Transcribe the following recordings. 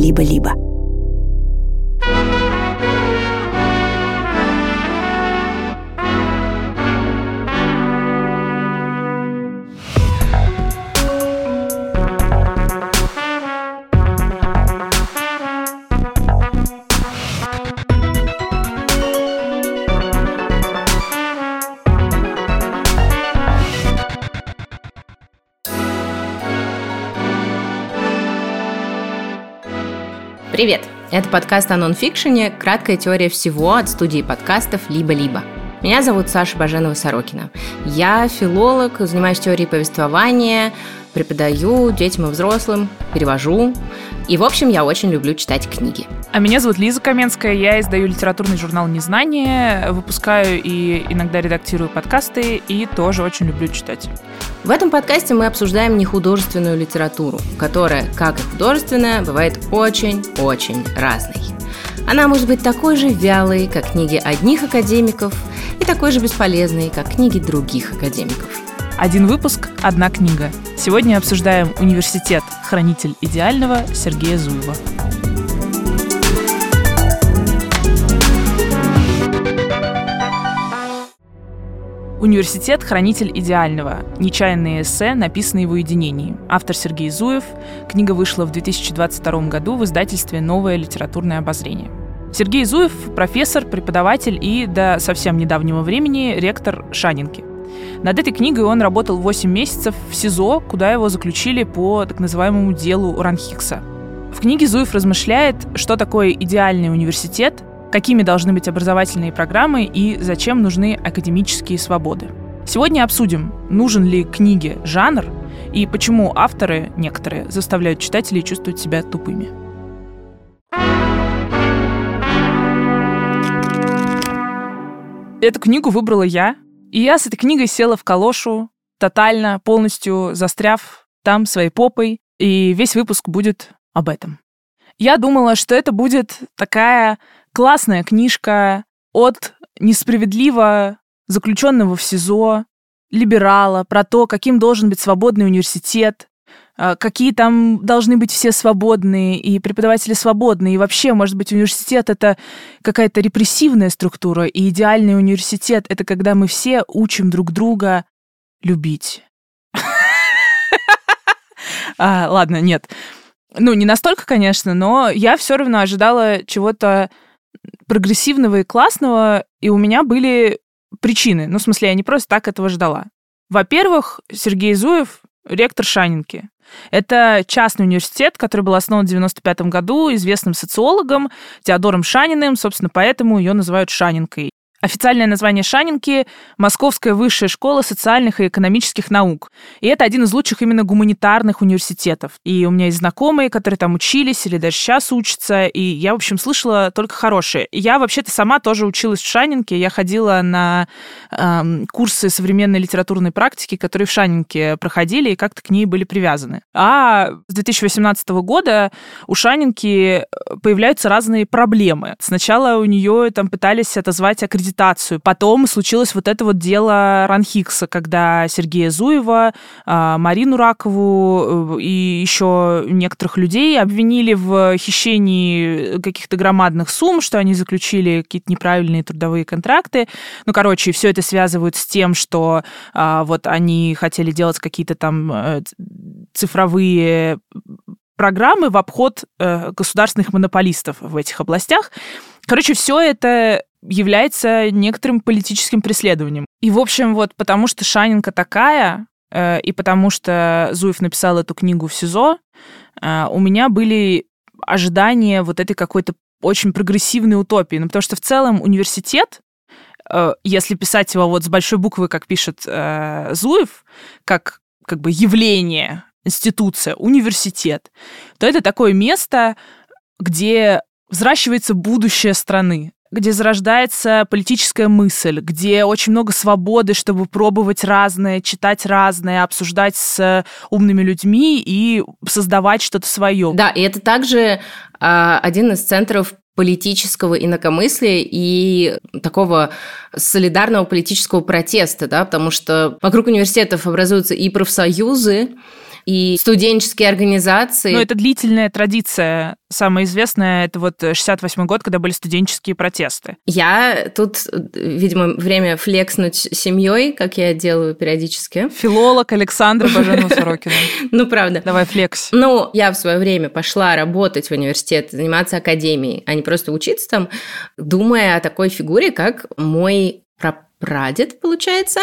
«Либо-либо». Привет! Это подкаст о нонфикшене «Краткая теория всего» от студии подкастов «Либо-либо». Меня зовут Саша Баженова-Сорокина. Я филолог, занимаюсь теорией повествования, преподаю детям и взрослым, перевожу. И, в общем, я очень люблю читать книги. А меня зовут Лиза Каменская, я издаю литературный журнал «Незнание», выпускаю и иногда редактирую подкасты, и тоже очень люблю читать. В этом подкасте мы обсуждаем нехудожественную литературу, которая, как и художественная, бывает очень-очень разной. Она может быть такой же вялой, как книги одних академиков, и такой же бесполезной, как книги других академиков. Один выпуск, одна книга. Сегодня обсуждаем «Университет. Хранитель идеального» Сергея Зуева. Университет – хранитель идеального. Нечаянные эссе, написанные в уединении. Автор Сергей Зуев. Книга вышла в 2022 году в издательстве «Новое литературное обозрение». Сергей Зуев – профессор, преподаватель и, до совсем недавнего времени, ректор Шанинки. Над этой книгой он работал 8 месяцев в СИЗО, куда его заключили по так называемому делу Ранхикса. В книге Зуев размышляет, что такое идеальный университет, какими должны быть образовательные программы и зачем нужны академические свободы. Сегодня обсудим, нужен ли книге жанр и почему авторы, некоторые, заставляют читателей чувствовать себя тупыми. Эту книгу выбрала я, и я с этой книгой села в калошу, тотально, полностью застряв там своей попой, и весь выпуск будет об этом. Я думала, что это будет такая классная книжка от несправедливо заключенного в СИЗО, либерала, про то, каким должен быть свободный университет, какие там должны быть все свободные, и преподаватели свободные, и вообще, может быть, университет — это какая-то репрессивная структура, и идеальный университет — это когда мы все учим друг друга любить. А, ладно, нет. Ну, не настолько, конечно, но я все равно ожидала чего-то прогрессивного и классного, и у меня были причины. Ну, в смысле, я не просто так этого ждала. Во-первых, Сергей Зуев — ректор Шанинки. Это частный университет, который был основан в 1995 году известным социологом Теодором Шаниным, собственно, поэтому ее называют Шанинкой. Официальное название Шанинки – Московская высшая школа социальных и экономических наук. И это один из лучших именно гуманитарных университетов. И у меня есть знакомые, которые там учились или даже сейчас учатся, и я, в общем, слышала только хорошие. Я вообще-то сама тоже училась в Шанинке. Я ходила на э, курсы современной литературной практики, которые в Шанинке проходили и как-то к ней были привязаны. А с 2018 года у Шанинки появляются разные проблемы. Сначала у нее там пытались отозвать аккредитацию аккредитацию. Потом случилось вот это вот дело Ранхикса, когда Сергея Зуева, а, Марину Ракову э, и еще некоторых людей обвинили в хищении каких-то громадных сумм, что они заключили какие-то неправильные трудовые контракты. Ну, короче, все это связывают с тем, что а, вот они хотели делать какие-то там э, цифровые программы в обход э, государственных монополистов в этих областях. Короче, все это является некоторым политическим преследованием. И, в общем, вот потому что Шанинка такая, э, и потому что Зуев написал эту книгу в СИЗО, э, у меня были ожидания вот этой какой-то очень прогрессивной утопии. Ну, потому что в целом университет, э, если писать его вот с большой буквы, как пишет э, Зуев, как как бы явление, институция, университет, то это такое место, где взращивается будущее страны где зарождается политическая мысль, где очень много свободы, чтобы пробовать разное, читать разное, обсуждать с умными людьми и создавать что-то свое. Да, и это также э, один из центров политического инакомыслия и такого солидарного политического протеста, да, потому что вокруг университетов образуются и профсоюзы, и студенческие организации. Но это длительная традиция. Самая известная это вот 68 год, когда были студенческие протесты. Я тут, видимо, время флекснуть семьей, как я делаю периодически. Филолог Александр Баженова Сорокина. Ну, правда. Давай флекс. Ну, я в свое время пошла работать в университет, заниматься академией, а не просто учиться там, думая о такой фигуре, как мой прадед, получается,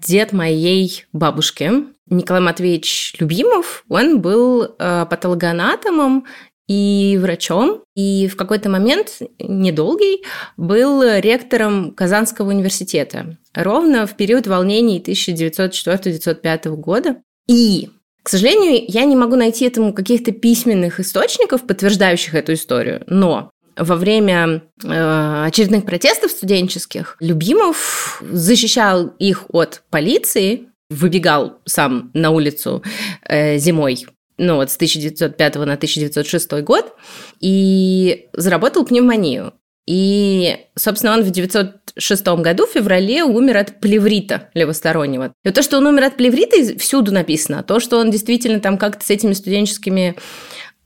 дед моей бабушки, Николай Матвеевич Любимов, он был э, патологоанатомом и врачом, и в какой-то момент, недолгий, был ректором Казанского университета, ровно в период волнений 1904-1905 года. И к сожалению, я не могу найти этому каких-то письменных источников, подтверждающих эту историю, но во время э, очередных протестов студенческих Любимов защищал их от полиции, выбегал сам на улицу э, зимой ну вот с 1905 на 1906 год, и заработал пневмонию. И, собственно, он в 1906 году, в феврале, умер от плеврита левостороннего. И то, что он умер от плеврита, всюду написано. То, что он действительно там как-то с этими студенческими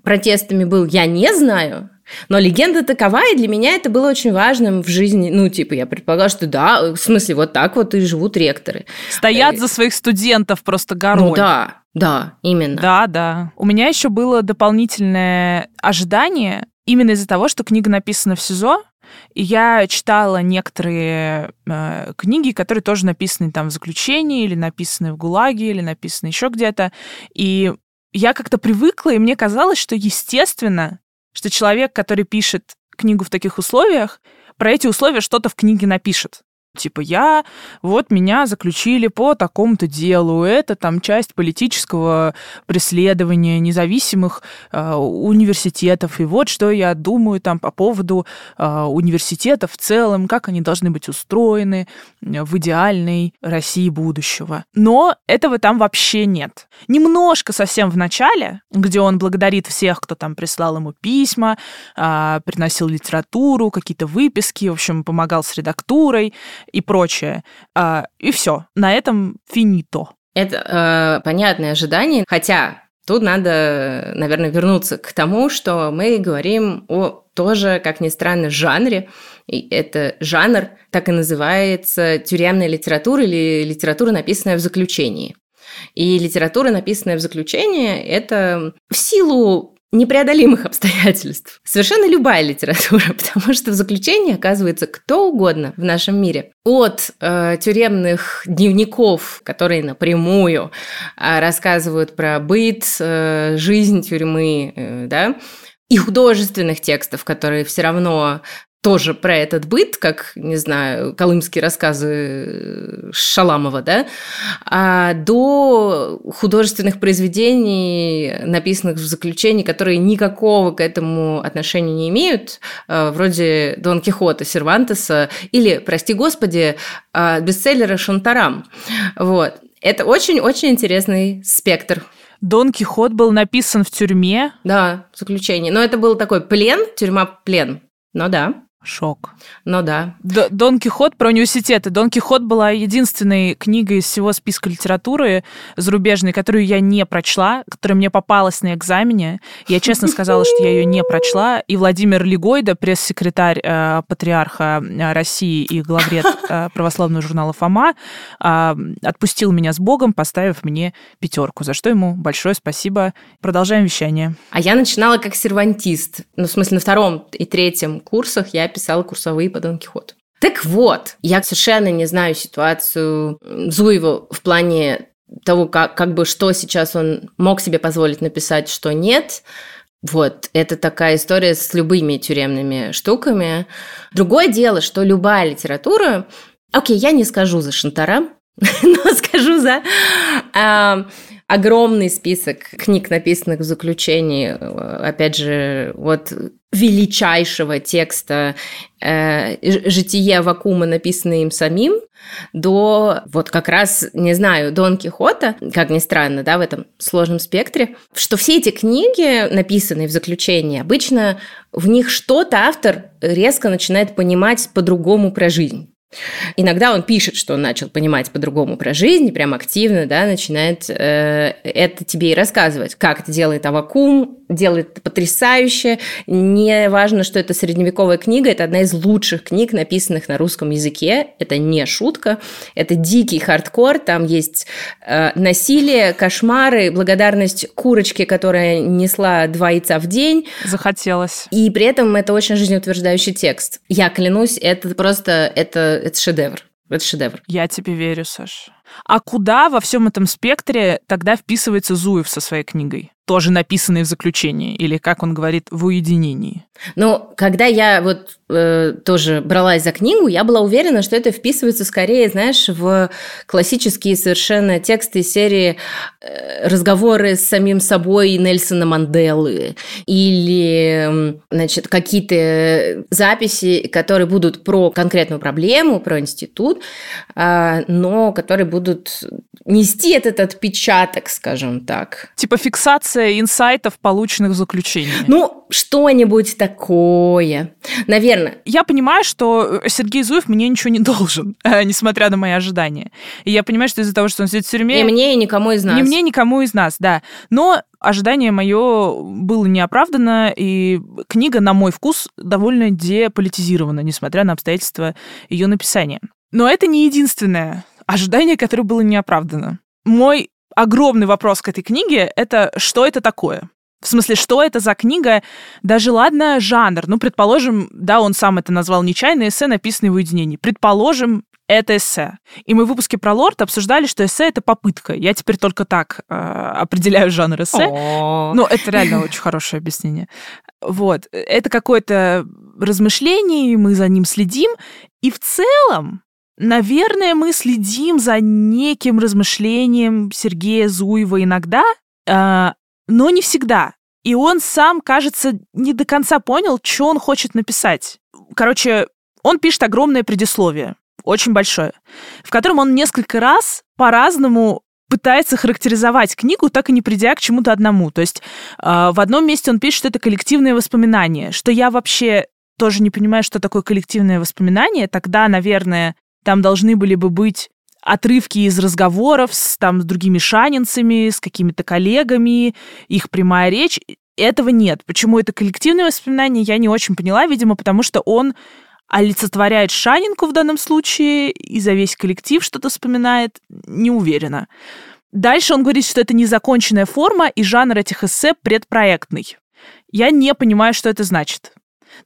протестами был, я не знаю. Но легенда такова, и для меня это было очень важным в жизни. Ну, типа, я предполагала, что да, в смысле, вот так вот и живут ректоры. Стоят э, за своих студентов просто горой. Ну да, да, именно. Да, да. У меня еще было дополнительное ожидание именно из-за того, что книга написана в СИЗО, и я читала некоторые э, книги, которые тоже написаны там в заключении, или написаны в ГУЛАГе, или написаны еще где-то. И я как-то привыкла, и мне казалось, что естественно, что человек, который пишет книгу в таких условиях, про эти условия что-то в книге напишет. Типа, я, вот меня заключили по такому-то делу, это там часть политического преследования независимых э, университетов, и вот что я думаю там по поводу э, университетов в целом, как они должны быть устроены в идеальной России будущего. Но этого там вообще нет. Немножко совсем в начале, где он благодарит всех, кто там прислал ему письма, э, приносил литературу, какие-то выписки, в общем, помогал с редактурой, и прочее. А, и все. На этом финито. Это э, понятное ожидание, хотя Тут надо, наверное, вернуться к тому, что мы говорим о тоже, как ни странно, жанре. И это жанр так и называется тюремная литература или литература, написанная в заключении. И литература, написанная в заключении, это в силу непреодолимых обстоятельств. Совершенно любая литература, потому что в заключении оказывается кто угодно в нашем мире. От э, тюремных дневников, которые напрямую э, рассказывают про быт, э, жизнь тюрьмы, э, да, и художественных текстов, которые все равно тоже про этот быт, как, не знаю, колымские рассказы э, Шаламова, да, а до художественных произведений, написанных в заключении, которые никакого к этому отношения не имеют, э, вроде Дон Кихота Сервантеса или, прости господи, э, бестселлера Шантарам. Вот. Это очень-очень интересный спектр Дон Кихот был написан в тюрьме. Да, в заключении. Но это был такой плен, тюрьма-плен. Ну да. Шок. Ну да. Д Дон Кихот про университеты. Дон Кихот была единственной книгой из всего списка литературы зарубежной, которую я не прочла, которая мне попалась на экзамене. Я честно сказала, что я ее не прочла. И Владимир Легойда, пресс-секретарь э, патриарха э, России и главред э, православного журнала «Фома», э, отпустил меня с Богом, поставив мне пятерку, за что ему большое спасибо. Продолжаем вещание. А я начинала как сервантист. Ну, в смысле, на втором и третьем курсах я писала курсовые по Дон Кихоту. Так вот, я совершенно не знаю ситуацию Зуева в плане того, как, как бы что сейчас он мог себе позволить написать, что нет. Вот, это такая история с любыми тюремными штуками. Другое дело, что любая литература... Окей, я не скажу за Шантара, но скажу за э, огромный список книг, написанных в заключении, опять же, вот величайшего текста э, «Житие Вакума», написанное им самим, до вот как раз, не знаю, Дон Кихота, как ни странно, да, в этом сложном спектре, что все эти книги, написанные в заключении, обычно в них что-то автор резко начинает понимать по-другому про жизнь. Иногда он пишет, что он начал понимать по-другому про жизнь, прям активно, да, начинает э, это тебе и рассказывать, как это делает Авакум, делает это потрясающе. Не важно, что это средневековая книга, это одна из лучших книг, написанных на русском языке. Это не шутка, это дикий хардкор, там есть э, насилие, кошмары, благодарность курочке, которая несла два яйца в день. Захотелось. И при этом это очень жизнеутверждающий текст. Я клянусь, это просто, это это шедевр. Это шедевр. Я тебе верю, Саш. А куда во всем этом спектре тогда вписывается Зуев со своей книгой? Тоже написанной в заключении, или, как он говорит, в уединении? Ну, когда я вот э, тоже бралась за книгу, я была уверена, что это вписывается скорее, знаешь, в классические совершенно тексты серии э, разговоры с самим собой Нельсона Манделы или, значит, какие-то записи, которые будут про конкретную проблему, про институт, э, но которые будут нести этот отпечаток, скажем так. Типа фиксация инсайтов, полученных в заключении. Ну, что-нибудь такое. Наверное. Я понимаю, что Сергей Зуев мне ничего не должен, несмотря на мои ожидания. И я понимаю, что из-за того, что он сидит в тюрьме... И мне, и никому из нас. Не мне, никому из нас, да. Но ожидание мое было неоправданно, и книга, на мой вкус, довольно деполитизирована, несмотря на обстоятельства ее написания. Но это не единственное ожидание, которое было неоправдано. Мой огромный вопрос к этой книге — это что это такое? В смысле, что это за книга? Даже, ладно, жанр. Ну, предположим, да, он сам это назвал нечаянно эссе, написанное в уединении. Предположим, это эссе. И мы в выпуске про лорд обсуждали, что эссе — это попытка. Я теперь только так э, определяю жанр эссе. Ну, это реально очень хорошее объяснение. Вот. Это какое-то размышление, мы за ним следим. И в целом Наверное, мы следим за неким размышлением Сергея Зуева иногда, э, но не всегда. И он сам, кажется, не до конца понял, что он хочет написать. Короче, он пишет огромное предисловие, очень большое, в котором он несколько раз по-разному пытается характеризовать книгу, так и не придя к чему-то одному. То есть э, в одном месте он пишет, что это коллективное воспоминание, что я вообще тоже не понимаю, что такое коллективное воспоминание. Тогда, наверное, там должны были бы быть отрывки из разговоров с, там, с другими шанинцами, с какими-то коллегами, их прямая речь. Этого нет. Почему это коллективное воспоминание, я не очень поняла, видимо, потому что он олицетворяет Шанинку в данном случае и за весь коллектив что-то вспоминает, не уверена. Дальше он говорит, что это незаконченная форма, и жанр этих эссе предпроектный. Я не понимаю, что это значит.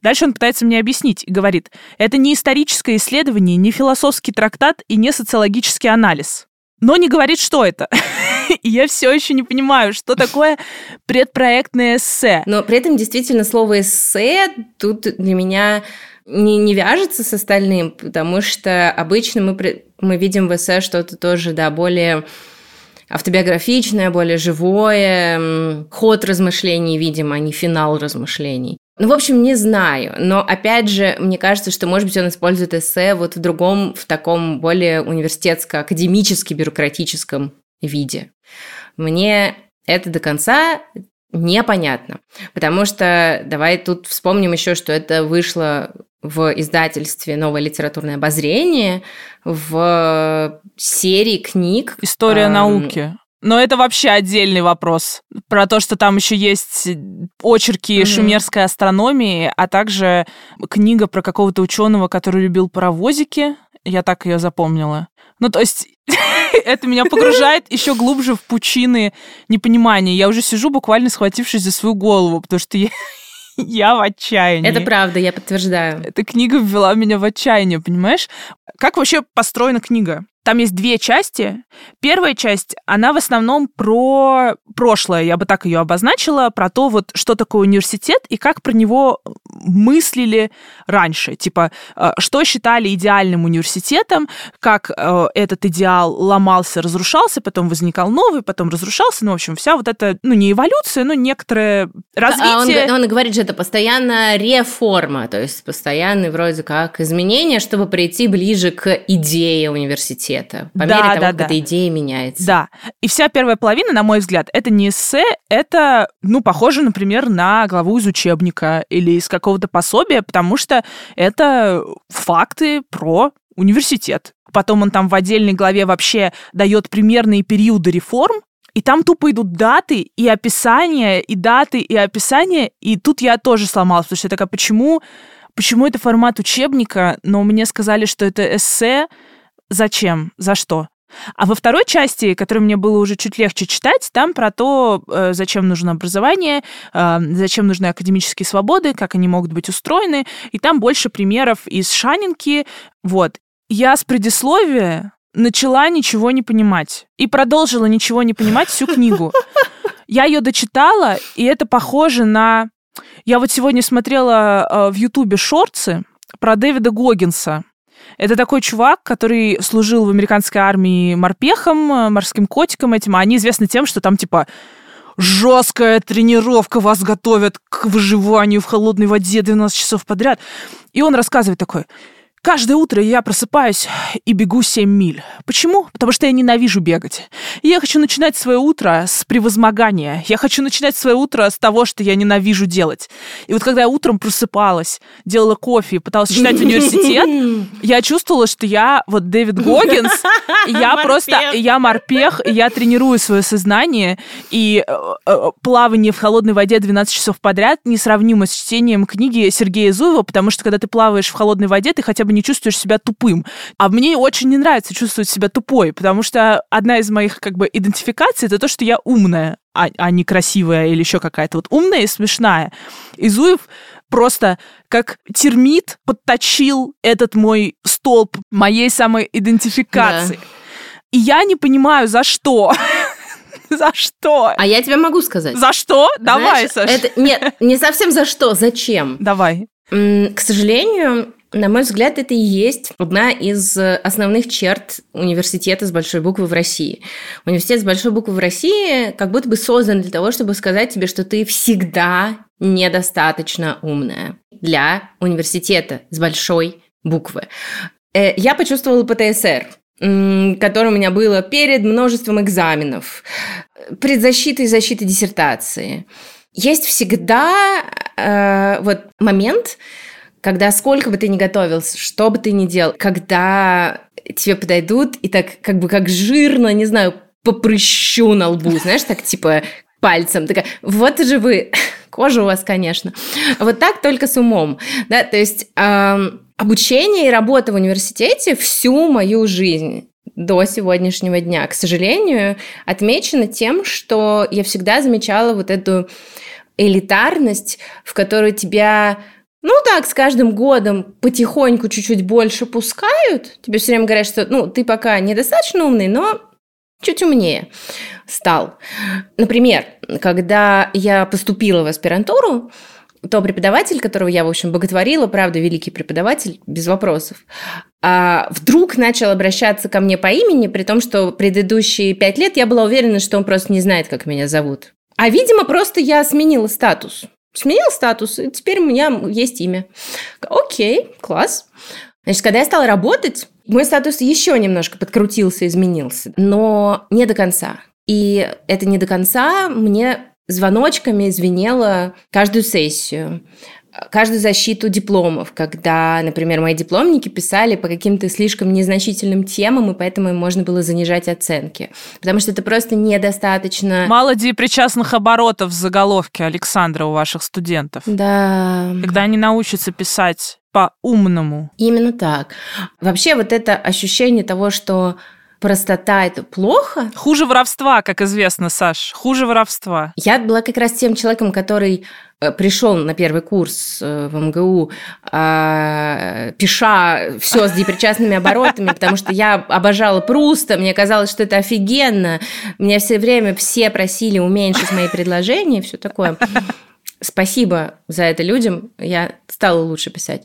Дальше он пытается мне объяснить и говорит, это не историческое исследование, не философский трактат и не социологический анализ. Но не говорит, что это. И я все еще не понимаю, что такое предпроектное эссе. Но при этом действительно слово эссе тут для меня не, не вяжется с остальным, потому что обычно мы, мы видим в эссе что-то тоже, да, более автобиографичное, более живое, ход размышлений, видимо, а не финал размышлений. Ну, в общем, не знаю. Но, опять же, мне кажется, что, может быть, он использует эссе вот в другом, в таком более университетско-академически бюрократическом виде. Мне это до конца непонятно. Потому что давай тут вспомним еще, что это вышло в издательстве «Новое литературное обозрение» в серии книг. История эм, науки. Но это вообще отдельный вопрос. Про то, что там еще есть очерки mm-hmm. шумерской астрономии, а также книга про какого-то ученого, который любил паровозики. Я так ее запомнила. Ну, то есть это меня погружает еще глубже в пучины непонимания. Я уже сижу, буквально схватившись за свою голову, потому что я, я в отчаянии. Это правда, я подтверждаю. Эта книга ввела меня в отчаяние, понимаешь? Как вообще построена книга? Там есть две части. Первая часть, она в основном про прошлое, я бы так ее обозначила, про то, вот, что такое университет и как про него мыслили раньше. Типа, э, что считали идеальным университетом, как э, этот идеал ломался, разрушался, потом возникал новый, потом разрушался. Ну, в общем, вся вот эта, ну, не эволюция, но некоторое развитие. А он, он говорит, что это постоянно реформа, то есть постоянный вроде как изменения, чтобы прийти ближе к идее университета университета, по да, мере того, да, как да. эта идея меняется. Да. И вся первая половина, на мой взгляд, это не эссе, это, ну, похоже, например, на главу из учебника или из какого-то пособия, потому что это факты про университет. Потом он там в отдельной главе вообще дает примерные периоды реформ, и там тупо идут даты и описания, и даты, и описания. И тут я тоже сломалась, потому что я такая, почему, почему это формат учебника, но мне сказали, что это эссе. Зачем? За что? А во второй части, которую мне было уже чуть легче читать, там про то, э, зачем нужно образование, э, зачем нужны академические свободы, как они могут быть устроены. И там больше примеров из Шанинки. Вот. Я с предисловия начала ничего не понимать. И продолжила ничего не понимать всю книгу. Я ее дочитала, и это похоже на... Я вот сегодня смотрела э, в Ютубе шорцы про Дэвида Гогинса. Это такой чувак, который служил в американской армии морпехом, э, морским котиком этим, а они известны тем, что там типа жесткая тренировка, вас готовят к выживанию в холодной воде 12 часов подряд. И он рассказывает такой, Каждое утро я просыпаюсь и бегу 7 миль. Почему? Потому что я ненавижу бегать. И я хочу начинать свое утро с превозмогания. Я хочу начинать свое утро с того, что я ненавижу делать. И вот когда я утром просыпалась, делала кофе пыталась читать университет, я чувствовала, что я вот Дэвид Гоггинс, я просто, я морпех, я тренирую свое сознание, и э, э, плавание в холодной воде 12 часов подряд несравнимо с чтением книги Сергея Зуева, потому что когда ты плаваешь в холодной воде, ты хотя бы не чувствуешь себя тупым. А мне очень не нравится чувствовать себя тупой, потому что одна из моих как бы идентификаций это то, что я умная, а, а не красивая или еще какая-то. Вот умная и смешная. И Зуев просто как термит подточил этот мой столб моей самой идентификации. Да. И я не понимаю, за что. За что? А я тебе могу сказать. За что? Давай, Знаешь, Саша. Это, нет, не совсем за что. Зачем? Давай. К сожалению, на мой взгляд, это и есть одна из основных черт университета с большой буквы в России. Университет с большой буквы в России как будто бы создан для того, чтобы сказать тебе, что ты всегда недостаточно умная для университета с большой буквы. Э, я почувствовала ПТСР, которое у меня было перед множеством экзаменов, предзащитой и защитой диссертации. Есть всегда э, вот момент, когда сколько бы ты ни готовился, что бы ты ни делал, когда тебе подойдут и так как бы как жирно, не знаю, по прыщу на лбу, знаешь, так типа пальцем, такая, вот же вы, кожа у вас, конечно. Вот так только с умом, да, то есть эм, обучение и работа в университете всю мою жизнь до сегодняшнего дня, к сожалению, отмечено тем, что я всегда замечала вот эту элитарность, в которую тебя ну так, с каждым годом потихоньку чуть-чуть больше пускают. Тебе все время говорят, что ну, ты пока недостаточно умный, но чуть умнее стал. Например, когда я поступила в аспирантуру, то преподаватель, которого я, в общем, боготворила, правда, великий преподаватель, без вопросов, а вдруг начал обращаться ко мне по имени, при том, что предыдущие пять лет я была уверена, что он просто не знает, как меня зовут. А, видимо, просто я сменила статус. Сменил статус, и теперь у меня есть имя. Окей, класс. Значит, когда я стала работать, мой статус еще немножко подкрутился, изменился, но не до конца. И это не до конца мне звоночками звенело каждую сессию каждую защиту дипломов, когда, например, мои дипломники писали по каким-то слишком незначительным темам, и поэтому им можно было занижать оценки. Потому что это просто недостаточно... Мало причастных оборотов в заголовке Александра у ваших студентов. Да. Когда они научатся писать по-умному. Именно так. Вообще вот это ощущение того, что простота это плохо. Хуже воровства, как известно, Саш. Хуже воровства. Я была как раз тем человеком, который э, пришел на первый курс э, в МГУ, а, пиша все с депричастными оборотами, потому что я обожала Пруста, мне казалось, что это офигенно. Меня все время все просили уменьшить мои предложения и все такое. Спасибо за это людям, я стала лучше писать.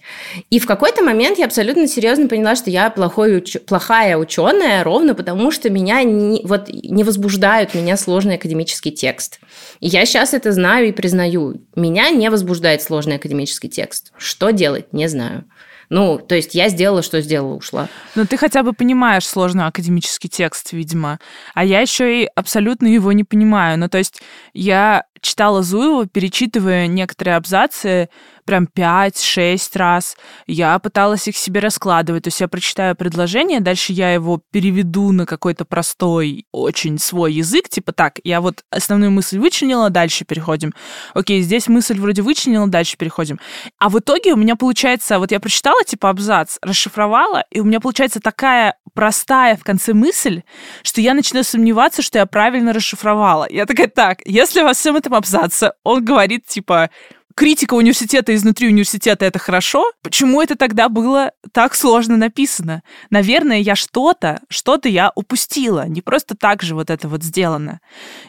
И в какой-то момент я абсолютно серьезно поняла, что я плохой, уч... плохая ученая ровно потому, что меня не, вот, не возбуждают меня сложный академический текст. И я сейчас это знаю и признаю. Меня не возбуждает сложный академический текст. Что делать, не знаю. Ну, то есть я сделала, что сделала, ушла. Но ты хотя бы понимаешь сложный академический текст, видимо. А я еще и абсолютно его не понимаю. Ну, то есть я читала Зуева, перечитывая некоторые абзацы, прям 5-6 раз. Я пыталась их себе раскладывать. То есть я прочитаю предложение, дальше я его переведу на какой-то простой, очень свой язык. Типа так, я вот основную мысль вычленила, дальше переходим. Окей, здесь мысль вроде вычленила, дальше переходим. А в итоге у меня получается, вот я прочитала типа абзац, расшифровала, и у меня получается такая простая в конце мысль, что я начинаю сомневаться, что я правильно расшифровала. Я такая, так, если во всем этом абзаце он говорит типа критика университета изнутри университета это хорошо, почему это тогда было так сложно написано? Наверное, я что-то, что-то я упустила. Не просто так же вот это вот сделано.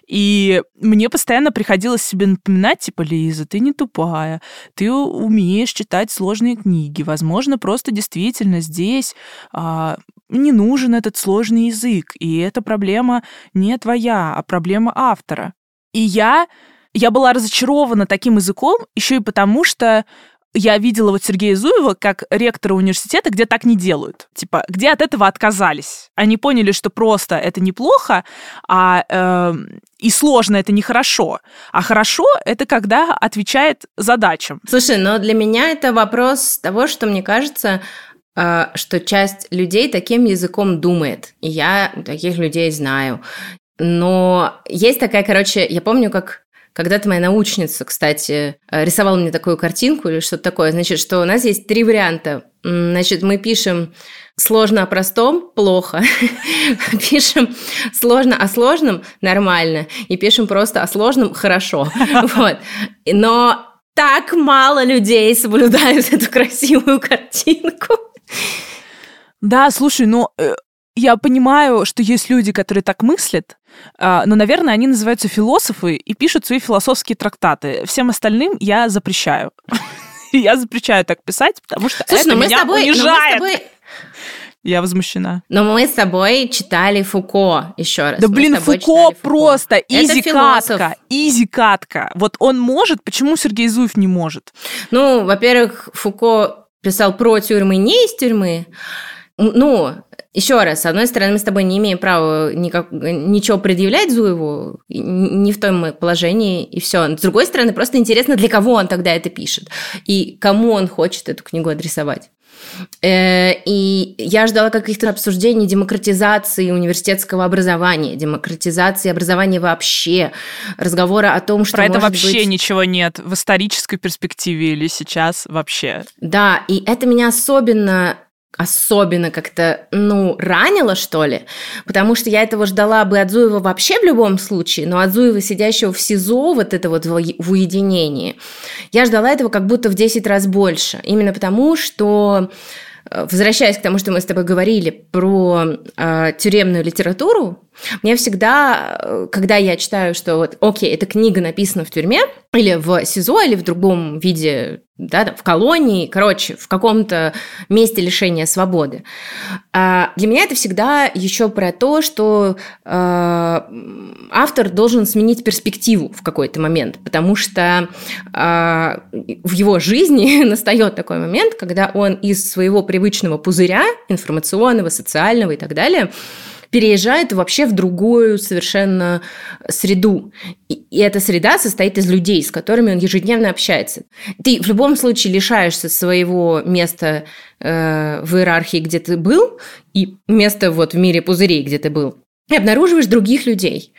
И мне постоянно приходилось себе напоминать, типа, Лиза, ты не тупая, ты умеешь читать сложные книги. Возможно, просто действительно здесь а, не нужен этот сложный язык, и эта проблема не твоя, а проблема автора. И я я была разочарована таким языком еще и потому, что я видела вот Сергея Зуева как ректора университета, где так не делают. Типа, где от этого отказались. Они поняли, что просто это неплохо, а э, и сложно это нехорошо. А хорошо это когда отвечает задачам. Слушай, но для меня это вопрос того, что мне кажется, э, что часть людей таким языком думает. И я таких людей знаю. Но есть такая, короче, я помню, как когда-то моя научница, кстати, э, рисовала мне такую картинку или что-то такое. Значит, что у нас есть три варианта. Значит, мы пишем сложно о простом – плохо. пишем сложно о сложном – нормально. И пишем просто о сложном – хорошо. вот. Но так мало людей соблюдают эту красивую картинку. Да, слушай, ну э, я понимаю, что есть люди, которые так мыслят, но, наверное, они называются философы и пишут свои философские трактаты. Всем остальным я запрещаю. Я запрещаю так писать, потому что Слушай, это меня унижает. Я возмущена. Но мы с тобой читали Фуко еще раз. Да блин, Фуко просто изи катка, изи катка. Вот он может, почему Сергей Зуев не может? Ну, во-первых, Фуко писал про тюрьмы не из тюрьмы. Ну, еще раз, с одной стороны, мы с тобой не имеем права никак, ничего предъявлять Зуеву, не в том положении, и все. С другой стороны, просто интересно, для кого он тогда это пишет, и кому он хочет эту книгу адресовать. Э, и я ждала каких-то обсуждений демократизации университетского образования, демократизации образования вообще, разговора о том, что Про это вообще быть... ничего нет в исторической перспективе или сейчас вообще. Да, и это меня особенно особенно как-то, ну, ранило, что ли, потому что я этого ждала бы от Зуева вообще в любом случае, но от Зуева, сидящего в СИЗО, вот это вот в уединении, я ждала этого как будто в 10 раз больше, именно потому, что э, возвращаясь к тому, что мы с тобой говорили про э, тюремную литературу, мне всегда, э, когда я читаю, что вот, окей, эта книга написана в тюрьме, или в СИЗО, или в другом виде да, там, в колонии, короче, в каком-то месте лишения свободы. А для меня это всегда еще про то, что э, автор должен сменить перспективу в какой-то момент, потому что э, в его жизни настает такой момент, когда он из своего привычного пузыря информационного, социального и так далее переезжает вообще в другую совершенно среду. И, эта среда состоит из людей, с которыми он ежедневно общается. Ты в любом случае лишаешься своего места э, в иерархии, где ты был, и места вот в мире пузырей, где ты был, и обнаруживаешь других людей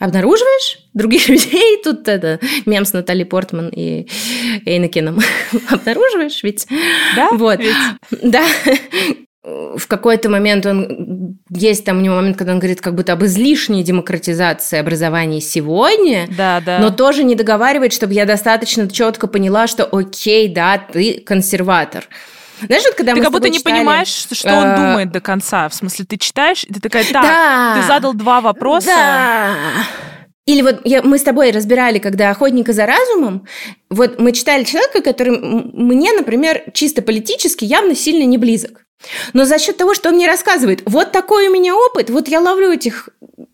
обнаруживаешь других людей, тут это мем с Натали Портман и Эйнакеном, обнаруживаешь ведь? Да, вот. Ведь? Да, в какой-то момент он есть там у него момент, когда он говорит как будто об излишней демократизации образования сегодня, да, да. но тоже не договаривает, чтобы я достаточно четко поняла, что окей, да, ты консерватор. Знаешь, вот когда ты мы как будто не читали, понимаешь, что он э... думает до конца. В смысле, ты читаешь, и ты такая, так, да, ты задал два вопроса. Да. Или вот я, мы с тобой разбирали, когда «Охотника за разумом», вот мы читали человека, который мне, например, чисто политически явно сильно не близок. Но за счет того, что он мне рассказывает, вот такой у меня опыт, вот я ловлю этих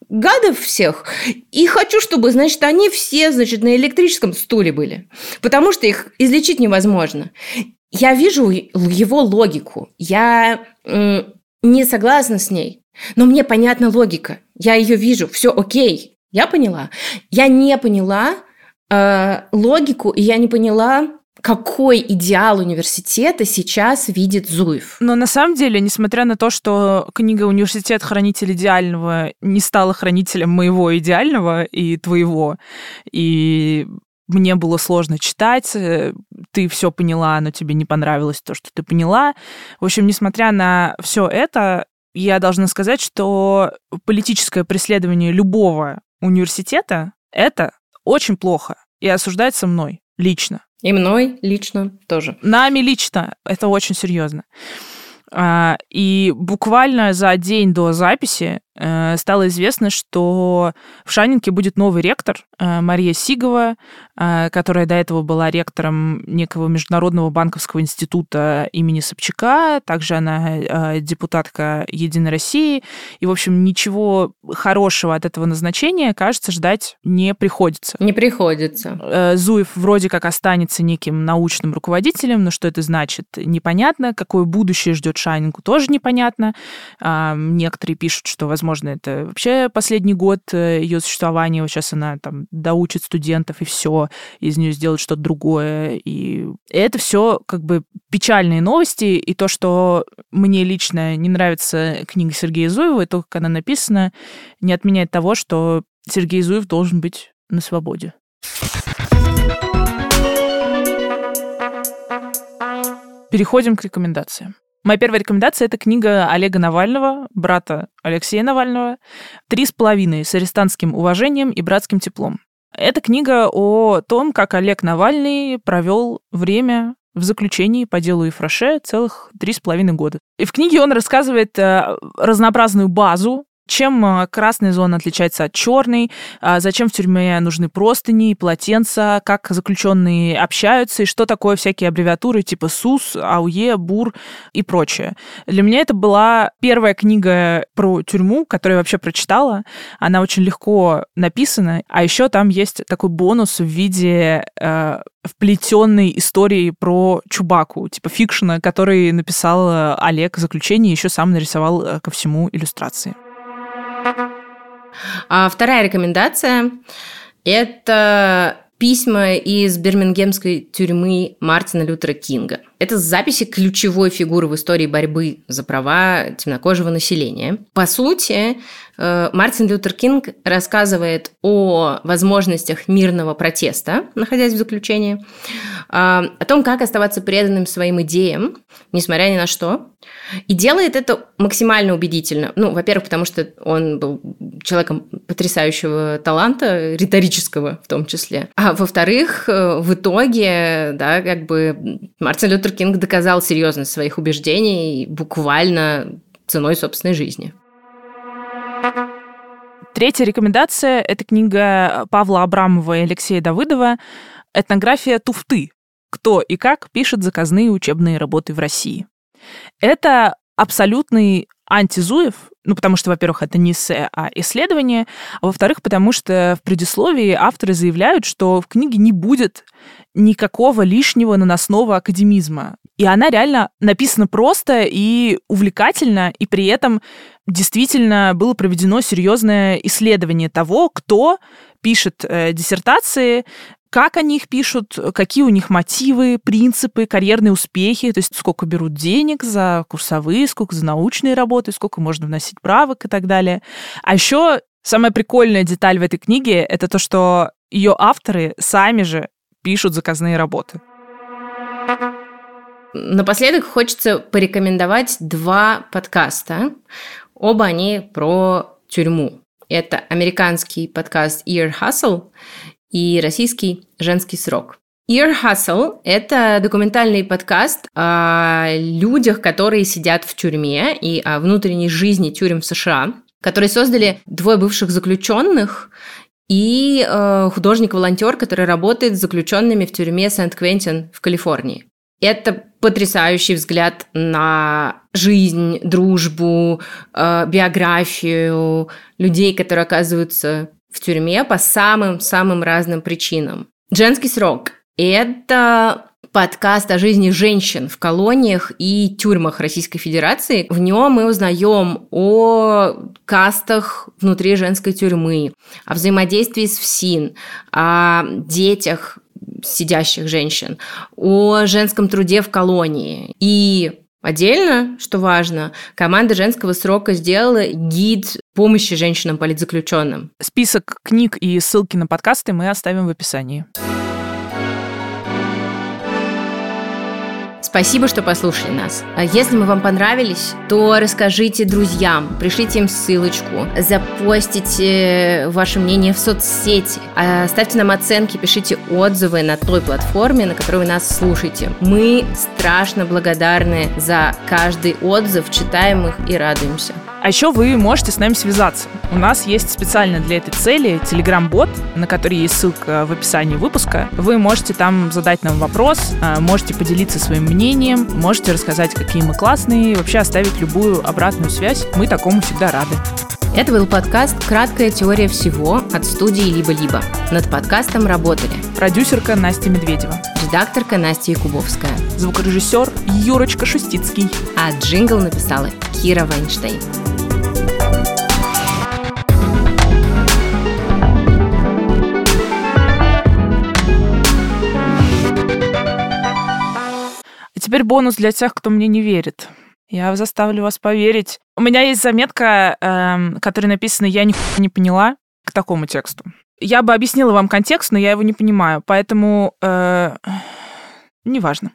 гадов всех и хочу, чтобы, значит, они все, значит, на электрическом стуле были, потому что их излечить невозможно. Я вижу его логику, я не согласна с ней, но мне понятна логика, я ее вижу, все окей, я поняла. Я не поняла э, логику, и я не поняла, какой идеал университета сейчас видит Зуев. Но на самом деле, несмотря на то, что книга «Университет. Хранитель идеального» не стала хранителем моего идеального и твоего, и мне было сложно читать, э, ты все поняла, но тебе не понравилось то, что ты поняла. В общем, несмотря на все это, я должна сказать, что политическое преследование любого университета — это очень плохо и осуждается мной лично. И мной лично тоже. Нами лично. Это очень серьезно. А, и буквально за день до записи стало известно, что в Шанинке будет новый ректор э, Мария Сигова, э, которая до этого была ректором некого Международного банковского института имени Собчака. Также она депутатка Единой России. И, в общем, ничего хорошего от этого назначения, кажется, ждать не приходится. Не приходится. Зуев вроде как останется неким научным руководителем, но что это значит, непонятно. Какое будущее ждет Шанинку, тоже непонятно. Некоторые пишут, что, возможно, возможно, это вообще последний год э, ее существования, вот сейчас она там доучит студентов и все, из нее сделать что-то другое. И это все как бы печальные новости, и то, что мне лично не нравится книга Сергея Зуева, и то, как она написана, не отменяет того, что Сергей Зуев должен быть на свободе. Переходим к рекомендациям. Моя первая рекомендация — это книга Олега Навального, брата Алексея Навального «Три с половиной. С арестантским уважением и братским теплом». Это книга о том, как Олег Навальный провел время в заключении по делу Ефраше целых три с половиной года. И в книге он рассказывает э, разнообразную базу чем а, красная зона отличается от черной? А, зачем в тюрьме нужны простыни, полотенца? Как заключенные общаются? И что такое всякие аббревиатуры типа СУС, АУЕ, БУР и прочее? Для меня это была первая книга про тюрьму, которую я вообще прочитала. Она очень легко написана. А еще там есть такой бонус в виде э, вплетенной истории про Чубаку, типа фикшена, который написал э, Олег в заключении, еще сам нарисовал э, ко всему иллюстрации. А вторая рекомендация – это письма из бирмингемской тюрьмы Мартина Лютера Кинга. Это записи ключевой фигуры в истории борьбы за права темнокожего населения. По сути, э, Мартин Лютер Кинг рассказывает о возможностях мирного протеста, находясь в заключении, а, о том, как оставаться преданным своим идеям, несмотря ни на что, и делает это максимально убедительно. Ну, во-первых, потому что он был человеком потрясающего таланта, риторического в том числе. А во-вторых, э, в итоге, да, как бы Мартин Лютер Кинг доказал серьезность своих убеждений буквально ценой собственной жизни. Третья рекомендация – это книга Павла Абрамова и Алексея Давыдова «Этнография туфты. Кто и как пишет заказные учебные работы в России». Это абсолютный антизуев, ну, потому что, во-первых, это не эссе, а исследование, а во-вторых, потому что в предисловии авторы заявляют, что в книге не будет никакого лишнего наносного академизма. И она реально написана просто и увлекательно, и при этом действительно было проведено серьезное исследование того, кто пишет э, диссертации, как они их пишут, какие у них мотивы, принципы, карьерные успехи, то есть сколько берут денег за курсовые, сколько за научные работы, сколько можно вносить правок и так далее. А еще самая прикольная деталь в этой книге — это то, что ее авторы сами же пишут заказные работы. Напоследок хочется порекомендовать два подкаста. Оба они про тюрьму. Это американский подкаст Ear Hustle и российский «Женский срок». Ear Hustle – это документальный подкаст о людях, которые сидят в тюрьме и о внутренней жизни тюрем в США, который создали двое бывших заключенных и э, художник-волонтер, который работает с заключенными в тюрьме Сент-Квентин в Калифорнии. Это потрясающий взгляд на жизнь, дружбу, э, биографию людей, которые оказываются в тюрьме по самым-самым разным причинам. Женский срок – это подкаст о жизни женщин в колониях и тюрьмах Российской Федерации. В нем мы узнаем о кастах внутри женской тюрьмы, о взаимодействии с ФСИН, о детях сидящих женщин, о женском труде в колонии. И Отдельно, что важно, команда женского срока сделала гид помощи женщинам-политзаключенным. Список книг и ссылки на подкасты мы оставим в описании. Спасибо, что послушали нас. А если мы вам понравились, то расскажите друзьям, пришлите им ссылочку, запостите ваше мнение в соцсети, а ставьте нам оценки, пишите отзывы на той платформе, на которой вы нас слушаете. Мы страшно благодарны за каждый отзыв, читаем их и радуемся. А еще вы можете с нами связаться. У нас есть специально для этой цели Telegram-бот, на который есть ссылка в описании выпуска. Вы можете там задать нам вопрос, а, можете поделиться своим мнением, можете рассказать, какие мы классные, вообще оставить любую обратную связь. Мы такому всегда рады. Это был подкаст «Краткая теория всего» от студии «Либо-либо». Над подкастом работали продюсерка Настя Медведева, редакторка Настя Якубовская, звукорежиссер Юрочка Шустицкий, а джингл написала Кира Вайнштейн. Теперь бонус для тех, кто мне не верит. Я заставлю вас поверить. У меня есть заметка, э, которая написана «Я ни не поняла» к такому тексту. Я бы объяснила вам контекст, но я его не понимаю, поэтому э, неважно.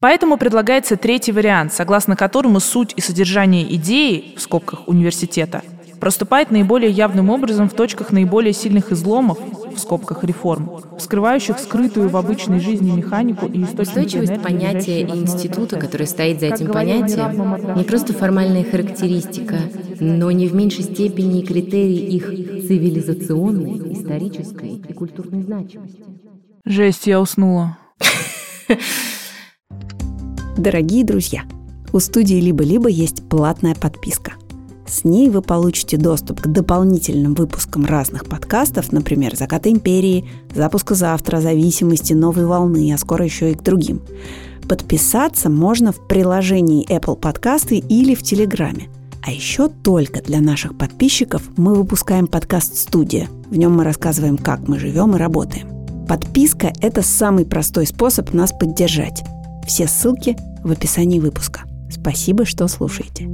Поэтому предлагается третий вариант, согласно которому суть и содержание идеи, в скобках университета, проступает наиболее явным образом в точках наиболее сильных изломов, в скобках реформ, вскрывающих скрытую в обычной жизни механику и источник Устойчивость понятия и института, который стоит за этим понятием, не просто формальная характеристика, но не в меньшей степени и критерий их цивилизационной, исторической и культурной значимости. Жесть, я уснула. Дорогие друзья, у студии «Либо-либо» есть платная подписка – с ней вы получите доступ к дополнительным выпускам разных подкастов, например, «Закат империи», «Запуска завтра», «Зависимости», «Новой волны», а скоро еще и к другим. Подписаться можно в приложении Apple Подкасты или в Телеграме. А еще только для наших подписчиков мы выпускаем подкаст «Студия». В нем мы рассказываем, как мы живем и работаем. Подписка – это самый простой способ нас поддержать. Все ссылки в описании выпуска. Спасибо, что слушаете.